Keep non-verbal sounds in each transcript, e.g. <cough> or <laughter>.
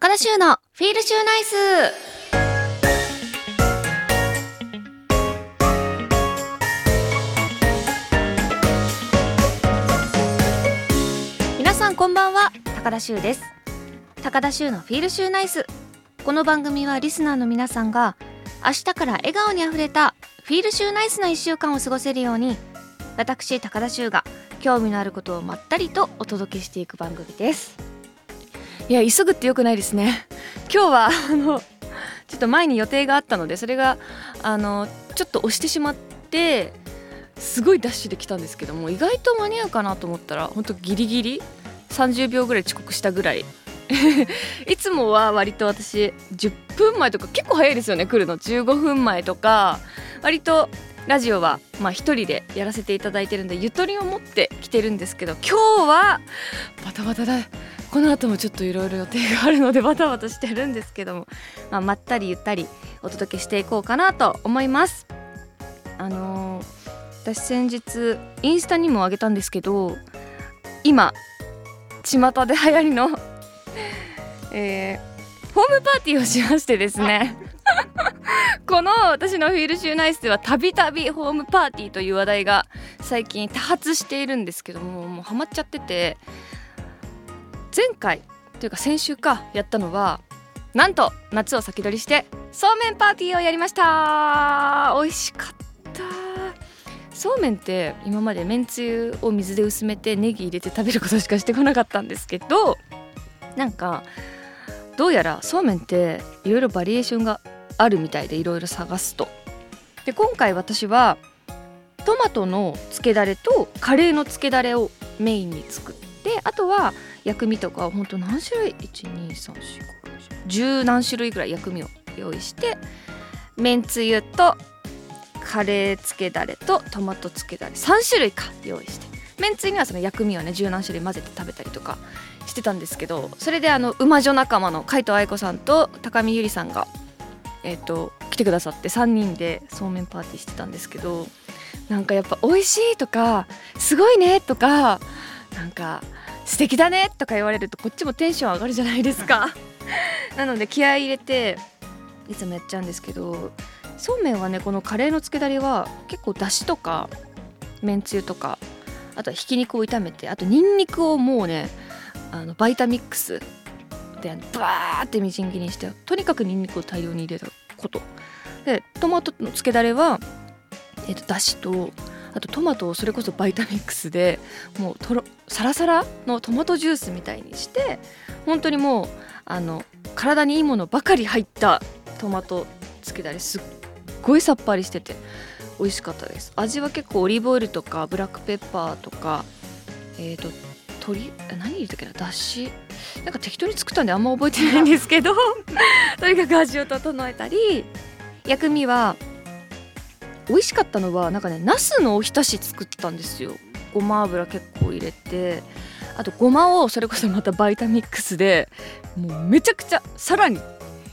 高田修のフィールシューナイス。皆さんこんばんは高田修です。高田修のフィールシューナイス。この番組はリスナーの皆さんが明日から笑顔にあふれたフィールシューナイスな1週間を過ごせるように私高田修が興味のあることをまったりとお届けしていく番組です。いや急ぐってよくないですね。今日はあのちょっと前に予定があったのでそれがあのちょっと押してしまってすごいダッシュで来たんですけども意外と間に合うかなと思ったら本当ギリギリ30秒ぐらい遅刻したぐらい。<laughs> いつもは割と私10分前とか結構早いですよね来るの。15分前とか割とラジオはまあ一人でやらせていただいてるんでゆとりを持って来てるんですけど今日はバタバタだこの後もちょっといろいろ予定があるのでバタバタしてるんですけども、まあ、まったりゆったりお届けしていこうかなと思います。あのー私先日インスタにもあげたんですけど今巷で流行りのえーホームパーティーをしましてですね。<laughs> この私のフィールシューナイスではたびたびホームパーティーという話題が最近多発しているんですけどももうハマっちゃってて。前回というか先週かやったのはなんと夏を先取りしてそうめんパーティーをやりました。美味しかった。そうめんって今までめんつゆを水で薄めてネギ入れて食べることしかしてこなかったんですけどなんかどうやらそうめんっていろいろバリエーションがあるみたいでいろいろ探すと。で今回私はトマトのつけだれとカレーのつけだれをメインに作ってあとは薬味とかほんと何種類？1234510何種類ぐらい薬味を用意してめんつゆとカレーつけだれとトマトつけだれ3種類か用意して。めんつゆにはその薬味をね十何種類混ぜて食べたりとかしてたんですけどそれであの馬女仲間の海藤愛子さんと高見ゆりさんがえっ、と来てくださって3人でそうめんパーティーしてたんですけどなんかやっぱ美味しいとかすごいねとかなんか素敵だねとか言われるとこっちもテンション上がるじゃないですか。<laughs> なので気合い入れていつもやっちゃうんですけどそうめんはねこのカレーのつけだれは結構だしとかめんつゆとかあとはひき肉を炒めてあとにんにくをもうねあのバイタミックスでバーってみじん切りにしてとにかくにんにくを大量に入れたこと。でトマトのつけだれは、えっとだしとあとトマトをそれこそバイタミックスでもうとろサラサラのトマトジュースみたいにして本当にもうあの体にいいものばかり入ったトマトつけだれすっごいさっぱりしてて美味しかったです。味は結構オリーブオイルとかブラックペッパーとかえっ、と鶏何入れたっけな？だしなんか適当に作ったんであんま覚えてない。んですけど。<laughs> とにかく味を整えたり。薬味は美味しかったのはなんかねナスのおひたし作ったんですよ。ごま油結構入れて。あとごまをそれこそまたバイタミックスでもうめちゃくちゃさらに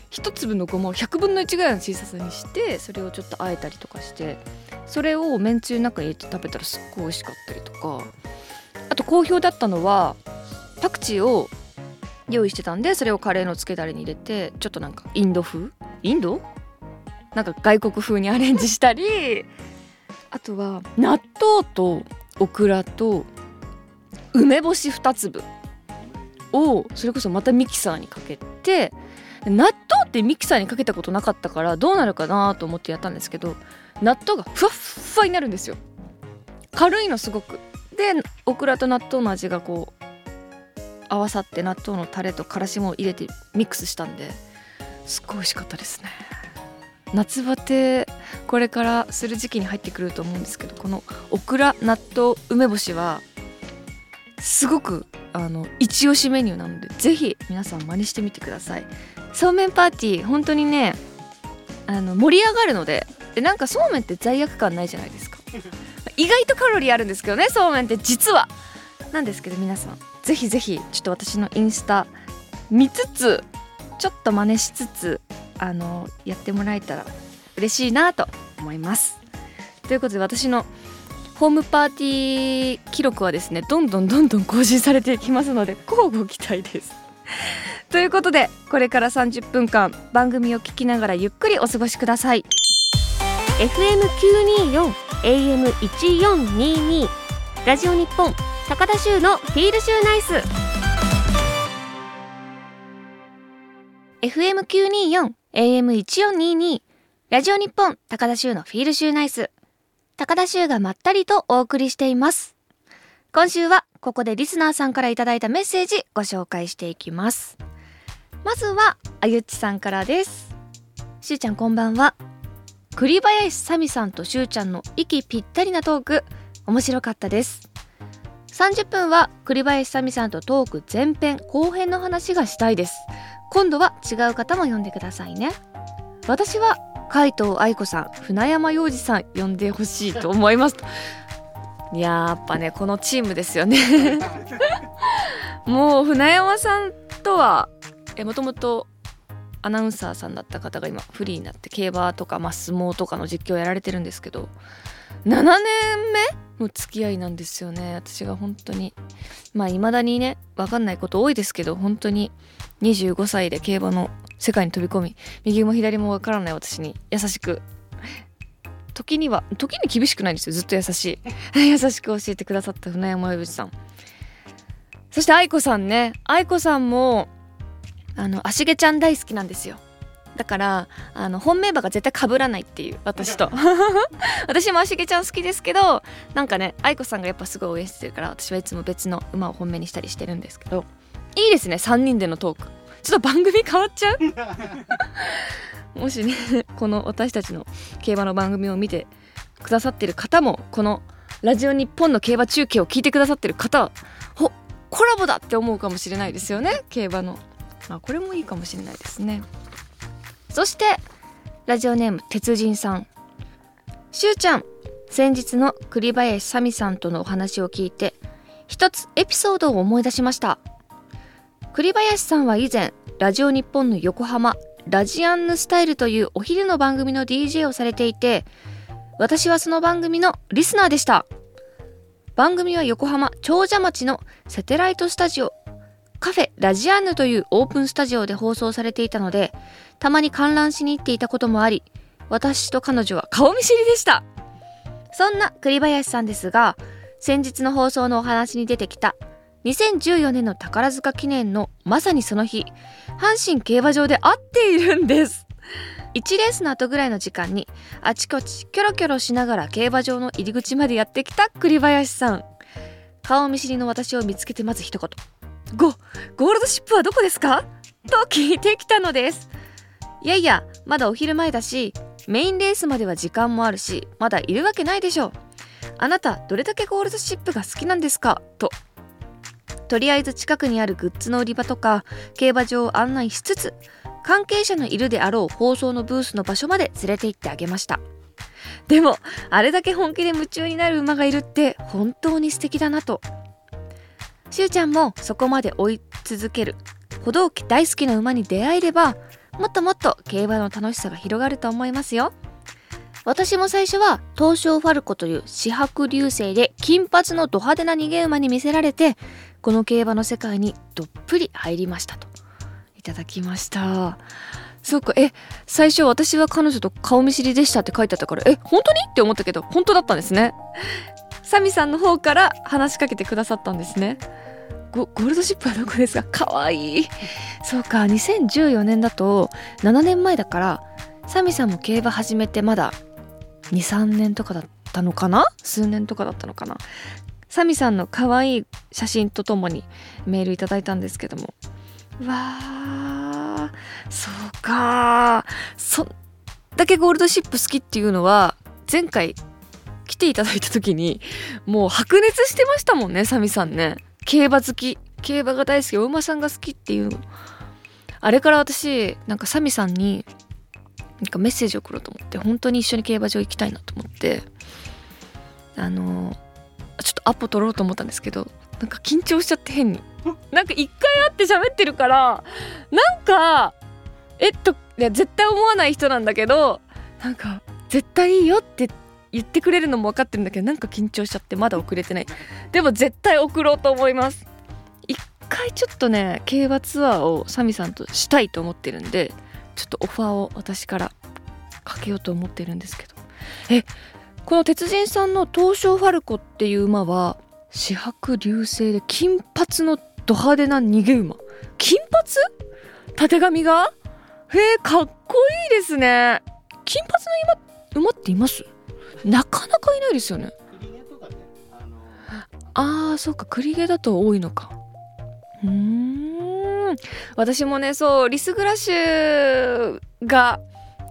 一粒のごまを100分の1ぐらいの小ささにしてそれをちょっとあえたりとかして。それをめんつゆの中に入れて食べたらすっごい美味しかったりとか。あと好評だったのはパクチーを用意してたんでそれをカレーのつけだれに入れてちょっとなんかインド風？インド？なんか外国風にアレンジしたりあとは納豆とオクラと梅干し2粒をそれこそまたミキサーにかけて納豆ってミキサーにかけたことなかったからどうなるかなと思ってやったんですけど納豆がふわっふわになるんですよ。軽いのすごくでオクラと納豆の味がこう合わさって納豆のタレとからしも入れてミックスしたんですっごい美味しかったですね。夏バテこれからする時期に入ってくると思うんですけどこのオクラ納豆梅干しはすごくあの一押しメニューなのでぜひ皆さん真似してみてください。そうめんパーティー本当にねあの盛り上がるのででなんかそうめんって罪悪感ないじゃないですか。<laughs> 意外とカロリーあるんですけどねそうめんって実は。なんですけど皆さんぜひぜひちょっと私のインスタ見つつちょっと真似しつつあのやってもらえたら嬉しいなと思います。ということで私のホームパーティー記録はですねどんどんどんどん更新されていきますので乞うご期待です。ということでこれから30分間番組を聞きながらゆっくりお過ごしください。FM924 AM1422 ラジオ日本高田州のフィールシューナイス FM924 AM1422 ラジオ日本高田州のフィールシューナイス。高田州がまったりとお送りしています。今週はここでリスナーさんからいただいたメッセージご紹介していきます。まずはあゆっちさんからです。しゅうちゃんこんばんは。栗林さみさんとしゅうちゃんの息ぴったりなトーク面白かったです。30分は栗林さみさんとトーク前編後編の話がしたいです。今度は違う方も呼んでくださいね。私は海藤愛子さん船山洋二さん呼んでほしいと思います。いややっぱねこのチームですよね。<laughs> もう船山さんとはもともとアナウンサーさんだった方が今フリーになって競馬とか、まあ、相撲とかの実況をやられてるんですけど7年目？の付き合いなんですよね。私が本当にまあ未だにね分かんないこと多いですけど本当に25歳で競馬の世界に飛び込み右も左も分からない私に優しく。時には時に厳しくないんですよ。ずっと優しい。<laughs> 優しく教えてくださった船山由さん。そして愛子さんね。愛子さんもあの足毛ちゃん大好きなんですよ。だからあの本命馬が絶対被らないっていう私と。<laughs> 私も足毛ちゃん好きですけどなんかね愛子さんがやっぱすごい応援してるから私はいつも別の馬を本命にしたりしてるんですけどいいですね3人でのトーク。ちょっと番組変わっちゃう？<laughs> もしねこの私たちの競馬の番組を見てくださってる方もこのラジオ日本の競馬中継を聞いてくださってる方はほコラボだって思うかもしれないですよね競馬の。まあこれもいいかもしれないですね。そしてラジオネーム鉄人さん。しゅうちゃん先日の栗林さみさんとのお話を聞いて一つエピソードを思い出しました。栗林さんは以前ラジオ日本の横浜ラジアンヌスタイルというお昼の番組の DJ をされていて、私はその番組のリスナーでした。番組は横浜長者町のセテライトスタジオ、カフェラジアンヌというオープンスタジオで放送されていたので、たまに観覧しに行っていたこともあり、私と彼女は顔見知りでした。そんな栗林さんですが、先日の放送のお話に出てきた2014年の宝塚記念のまさにその日、阪神競馬場で会っているんです。1レースの後ぐらいの時間にあちこちキョロキョロしながら競馬場の入り口までやってきた栗林さん。顔見知りの私を見つけてまず一言。ゴ、ゴールドシップはどこですか？と聞いてきたのです。いやいや、まだお昼前だし、メインレースまでは時間もあるし、まだいるわけないでしょう。あなた、どれだけゴールドシップが好きなんですか？と。とりあえず近くにあるグッズの売り場とか競馬場を案内しつつ関係者のいるであろう放送のブースの場所まで連れて行ってあげました。でもあれだけ本気で夢中になる馬がいるって本当に素敵だなと。しゅうちゃんもそこまで追い続ける。歩道機大好きな馬に出会えればもっともっと競馬の楽しさが広がると思いますよ。私も最初は東証ファルコという四白流星で金髪のド派手な逃げ馬に見せられてこの競馬の世界にどっぷり入りましたと。いただきました。そうか。え最初私は彼女と顔見知りでしたって書いてあったからえ本当に？って思ったけど本当だったんですね。サミさんの方から話しかけてくださったんですね。ゴールドシップはどこですか？かわい。いそうか。2014年だと7年前だからサミさんも競馬始めてまだ23年とかだったのかな？数年とかだったのかな？サミさんの可愛い写真とともにメールいただいたんですけども。わー。そうかそんだけゴールドシップ好きっていうのは前回来ていただいた時にもう白熱してましたもんねサミさんね。競馬好き競馬が大好きお馬さんが好きっていう。あれから私なんかサミさんになんかメッセージを送ろうと思って本当に一緒に競馬場行きたいなと思ってあのちょっとアポ取ろうと思ったんですけどなんか緊張しちゃって変に。なんか一回会って喋ってるからなんかえっといや絶対思わない人なんだけどなんか絶対いいよって言って言ってくれるのも分かってるんだけどなんか緊張しちゃってまだ送れてない。でも絶対送ろうと思います。一回ちょっとね競馬ツアーをサミさんとしたいと思ってるんでちょっとオファーを私からかけようと思ってるんですけど。えこの鉄人さんの東証ファルコっていう馬は紫白流星で金髪のド派手な逃げ馬。金髪？たてが？みがへえかっこいいですね。金髪の馬馬っています？なかなかいないですよね。ああそうか。栗毛だと多いのか。うん。私もねそうリスグラッシュが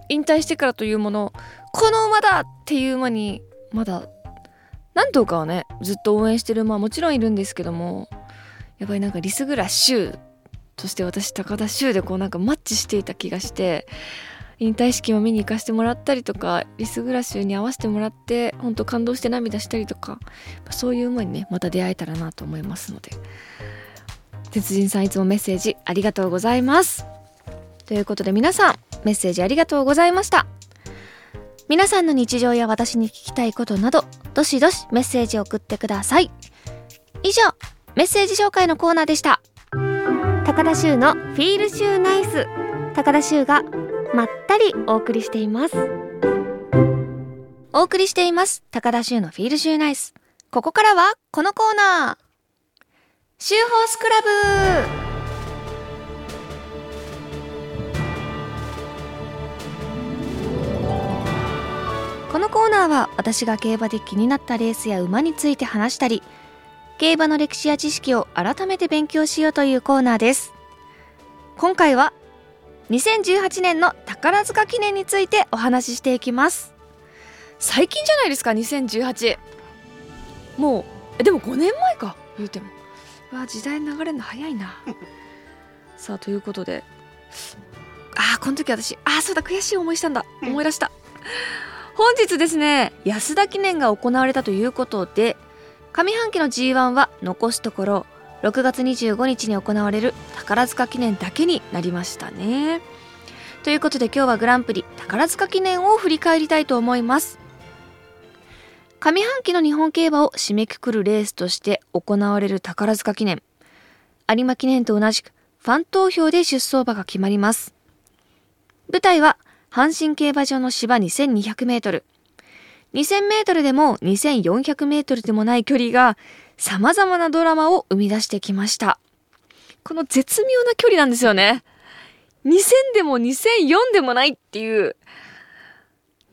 引退してからというものこの馬だっていう馬にまだ何頭かはねずっと応援してる馬はもちろんいるんですけどもやっぱりなんかリスグラッシュとして私高田シューでこうなんかマッチしていた気がして引退式も見に行かせてもらったりとかリスグラシュに合わせてもらって本当感動して涙したりとかそういう馬にねまた出会えたらなと思いますので。鉄人さんいつもメッセージありがとうございます。ということで皆さんメッセージありがとうございました。皆さんの日常や私に聞きたいことなどどしどしメッセージを送ってください。以上メッセージ紹介のコーナーでした。高田修のフィールシューナイス。高田修がまったりお送りしています。お送りしています高田修のフィールシューナイス。ここからはこのコーナー。シューホースクラブ。このコーナーは私が競馬で気になったレースや馬について話したり競馬の歴史や知識を改めて勉強しようというコーナーです。今回は2018年の宝塚記念についてお話ししていきます。最近じゃないですか2018もうえでも5年前か。言うても。わ時代流れるの早いな。<laughs> さあということで。ああこの時私ああそうだ悔しい思いしたんだ。思い出した。本日ですね安田記念が行われたということで上半期の G1 は残すところ6月25日に行われる宝塚記念だけになりましたね。ということで今日はグランプリ宝塚記念を振り返りたいと思います。上半期の日本競馬を締めくくるレースとして行われる宝塚記念。有馬記念と同じくファン投票で出走馬が決まります。舞台は阪神競馬場の芝2200メートル。2000メートルでも2400メートルでもない距離が様々なドラマを生み出してきました。この絶妙な距離なんですよね。2000でも2004でもないっていう。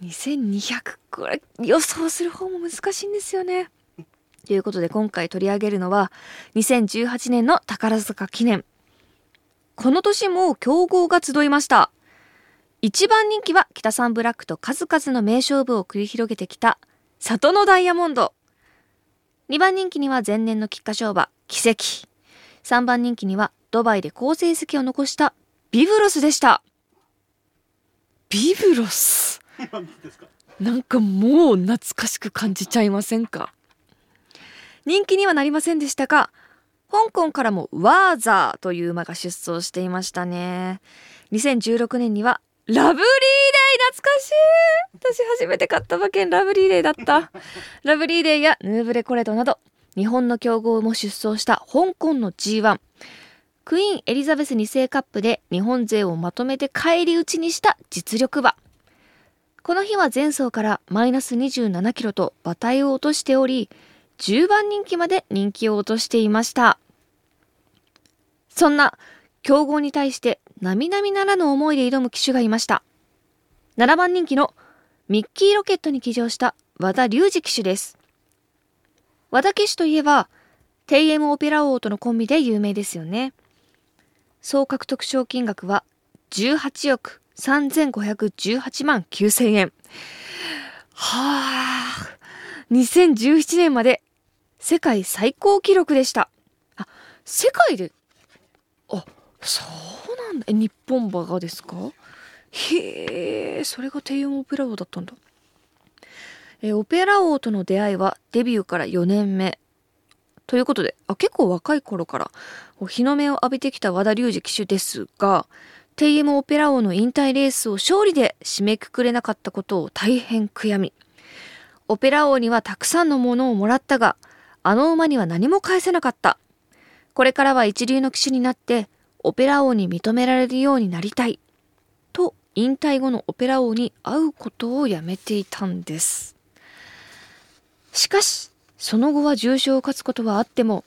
2200、これ予想する方も難しいんですよね。ということで今回取り上げるのは2018年の宝塚記念。この年も強豪が集いました。一番人気は北三ブラックと数々の名勝負を繰り広げてきた里のダイヤモンド。2番人気には前年の菊花賞馬奇跡。3番人気にはドバイで好成績を残したビブロスでした。ビブロス？なんかもう懐かしく感じちゃいませんか？人気にはなりませんでしたが、香港からもワーザーという馬が出走していましたね。2016年にはラブリーデー懐かしい私初めて買った馬券ラブリーデーだった。<laughs> ラブリーデーやヌーブレコレドなど、日本の強豪も出走した香港の G1。クイーンエリザベス2世カップで日本勢をまとめて返り討ちにした実力馬。この日は前走からマイナス27キロと馬体を落としており、10番人気まで人気を落としていました。そんな強豪に対して並々ならぬ思いで挑む騎手がいました。7番人気のミッキーロケットに騎乗した和田隆二騎手です。和田騎手といえば、テイエムオペラ王とのコンビで有名ですよね。総獲得賞金額は18億3518万9000円。はあ、2017年まで世界最高記録でした。あ、世界で、あ、そうんだえ日本馬がですか？へえそれが低音オペラ王だったんだ。えオペラ王との出会いはデビューから4年目。ということであ結構若い頃から日の目を浴びてきた和田隆二騎手ですが TM オペラ王の引退レースを勝利で締めくくれなかったことを大変悔やみ。オペラ王にはたくさんのものをもらったがあの馬には何も返せなかった。これからは一流の騎手になってオペラ王に認められるようになりたい。と引退後のオペラ王に会うことをやめていたんです。しかしその後は重賞を勝つことはあっても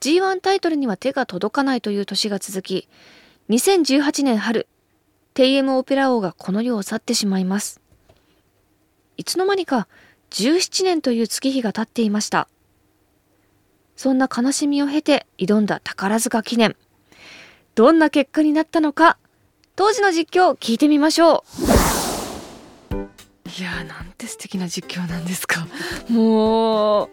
G1 タイトルには手が届かないという年が続き2018年春 TM オペラ王がこの世を去ってしまいます。いつの間にか17年という月日が経っていました。そんな悲しみを経て挑んだ宝塚記念。どんな結果になったのか、当時の実況を聞いてみましょう。いやー、なんて素敵な実況なんですか。<laughs> もう、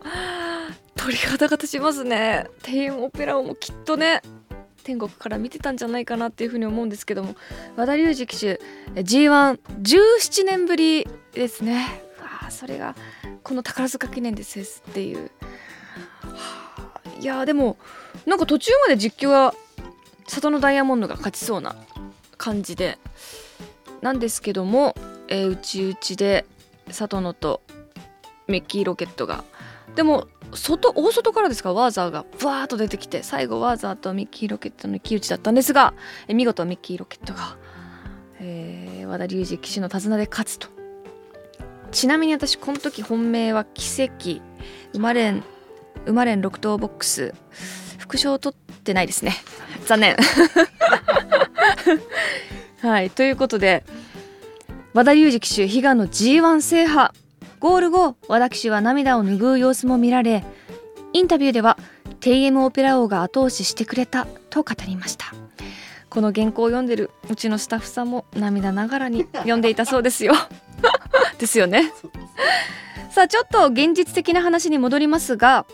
鳥肌が立ちますね。庭園オペラをもきっとね、天国から見てたんじゃないかなっていうふうに思うんですけども和田龍二騎手 G117 年ぶりですねわあそれがこの宝塚記念ですっていう、はあいやでもなんか途中まで実況は里のダイヤモンドが勝ちそうな感じで。なんですけども、えー、内々で里野とメッキーロケットが。でも外大外からですか？ワーザーがバーッと出てきて最後ワーザーとミッキーロケットの一騎打ちだったんですがえ見事ミッキーロケットが、えー、和田龍二騎手の手綱で勝つと。ちなみに私この時本命は奇跡。生まれん馬連6頭ボックス。副賞を取ってないですね。残念。<laughs> はいということで和田裕二騎手悲願の G1 制覇。ゴール後和田騎手は涙を拭う様子も見られインタビューでは TM オペラ王が後押ししてくれたと語りました。この原稿を読んでるうちのスタッフさんも涙ながらに読んでいたそうですよ。<laughs> ですよね。さあちょっと現実的な話に戻りますが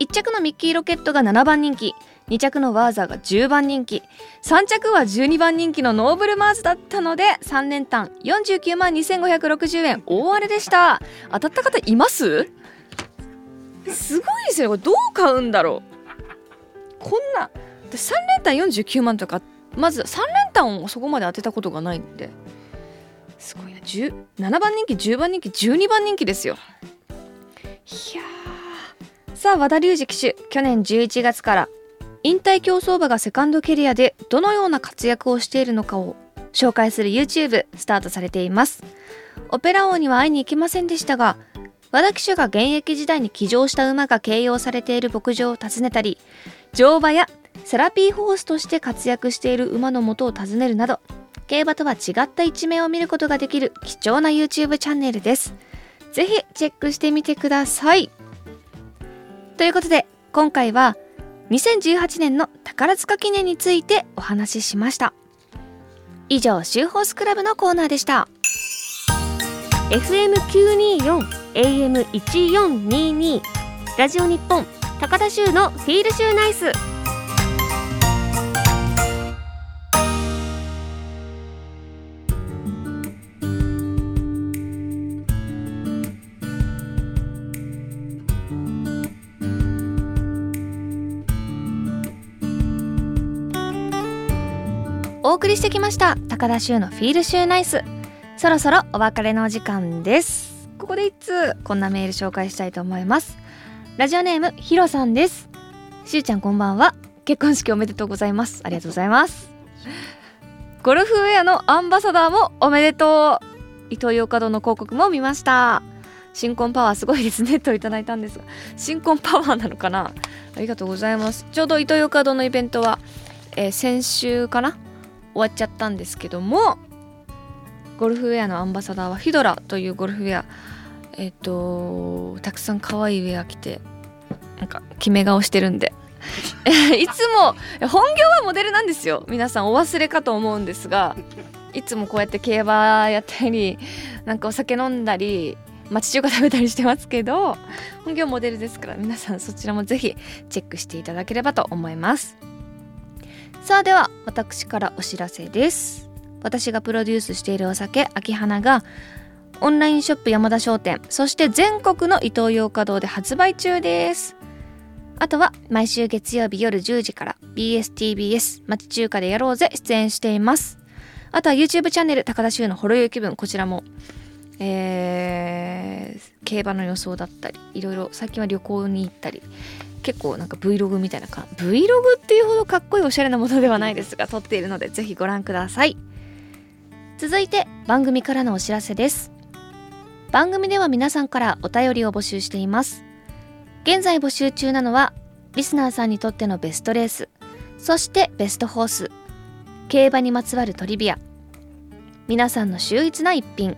1着のミッキーロケットが7番人気。2着のワーザーが10番人気。3着は12番人気のノーブルマーズだったので3連単49万2560円大荒れでした。当たった方います？すごいですよこれどう買うんだろう。こんな3連単49万とかまず3連単をそこまで当てたことがないんで。すごいな。7番人気10番人気12番人気ですよ。いやさあ和田龍二騎手。去年11月から引退競走馬がセカンドキャリアでどのような活躍をしているのかを紹介する YouTube スタートされています。オペラ王には会いに行けませんでしたが和田騎手が現役時代に騎乗した馬が掲揚されている牧場を訪ねたり乗馬やセラピーホースとして活躍している馬の元を訪ねるなど競馬とは違った一面を見ることができる貴重な YouTube チャンネルです。ぜひチェックしてみてください。ということで今回は2018年の宝塚記念についてお話ししました。以上シューホースクラブのコーナーでした。FM924 AM1422 ラジオ日本高田州のフィールシューナイス。お送りしてきました高田修のフィールシューナイス。そろそろお別れのお時間です。ここで一通。こんなメール紹介したいと思います。ラジオネームひろさんです。しゅうちゃんこんばんは。結婚式おめでとうございます。ありがとうございます。<laughs> ゴルフウェアのアンバサダーもおめでとう。伊藤洋華堂の広告も見ました。新婚パワーすごいですねといただいたんですが新婚パワーなのかな。ありがとうございます。ちょうど伊藤洋華堂のイベントは、えー、先週かな？終わっちゃったんですけどもゴルフウェアのアンバサダーはフィドラというゴルフウェアえっ、とたくさん可愛いウェア着てなんか決め顔してるんで。<laughs> いつも本業はモデルなんですよ。皆さんお忘れかと思うんですがいつもこうやって競馬やったりなんかお酒飲んだり町中華食べたりしてますけど本業モデルですから皆さんそちらもぜひチェックしていただければと思います。さあでは私からお知らせです。私がプロデュースしているお酒秋花がオンラインショップ山田商店そして全国の伊東洋華堂で発売中です。あとは毎週月曜日夜10時から BSTBS 町中華でやろうぜ出演しています。あとは YouTube チャンネル高田修のほろ酔い気分こちらもえー、競馬の予想だったりいろいろ最近は旅行に行ったり結構なんか Vlog みたいなか Vlog っていうほどかっこいいおしゃれなものではないですが <laughs> 撮っているのでぜひご覧ください。続いて番組からのお知らせです。番組では皆さんからお便りを募集しています。現在募集中なのはリスナーさんにとってのベストレースそしてベストホース競馬にまつわるトリビア皆さんの秀逸な一品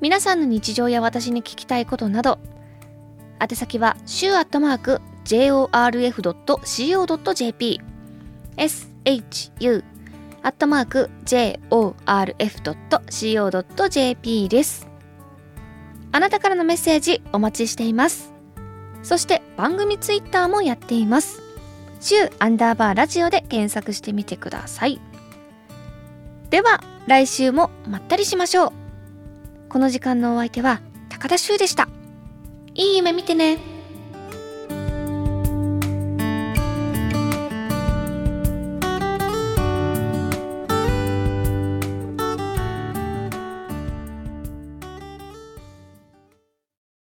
皆さんの日常や私に聞きたいことなど宛先は週アットマーク jorf.co.jp shu アットマーク jorf.co.jp です。あなたからのメッセージお待ちしています。そして番組ツイッターもやっています。週アンダーバーラジオで検索してみてください。では来週もまったりしましょう。この時間のお相手は高田修でした。いい夢見てね。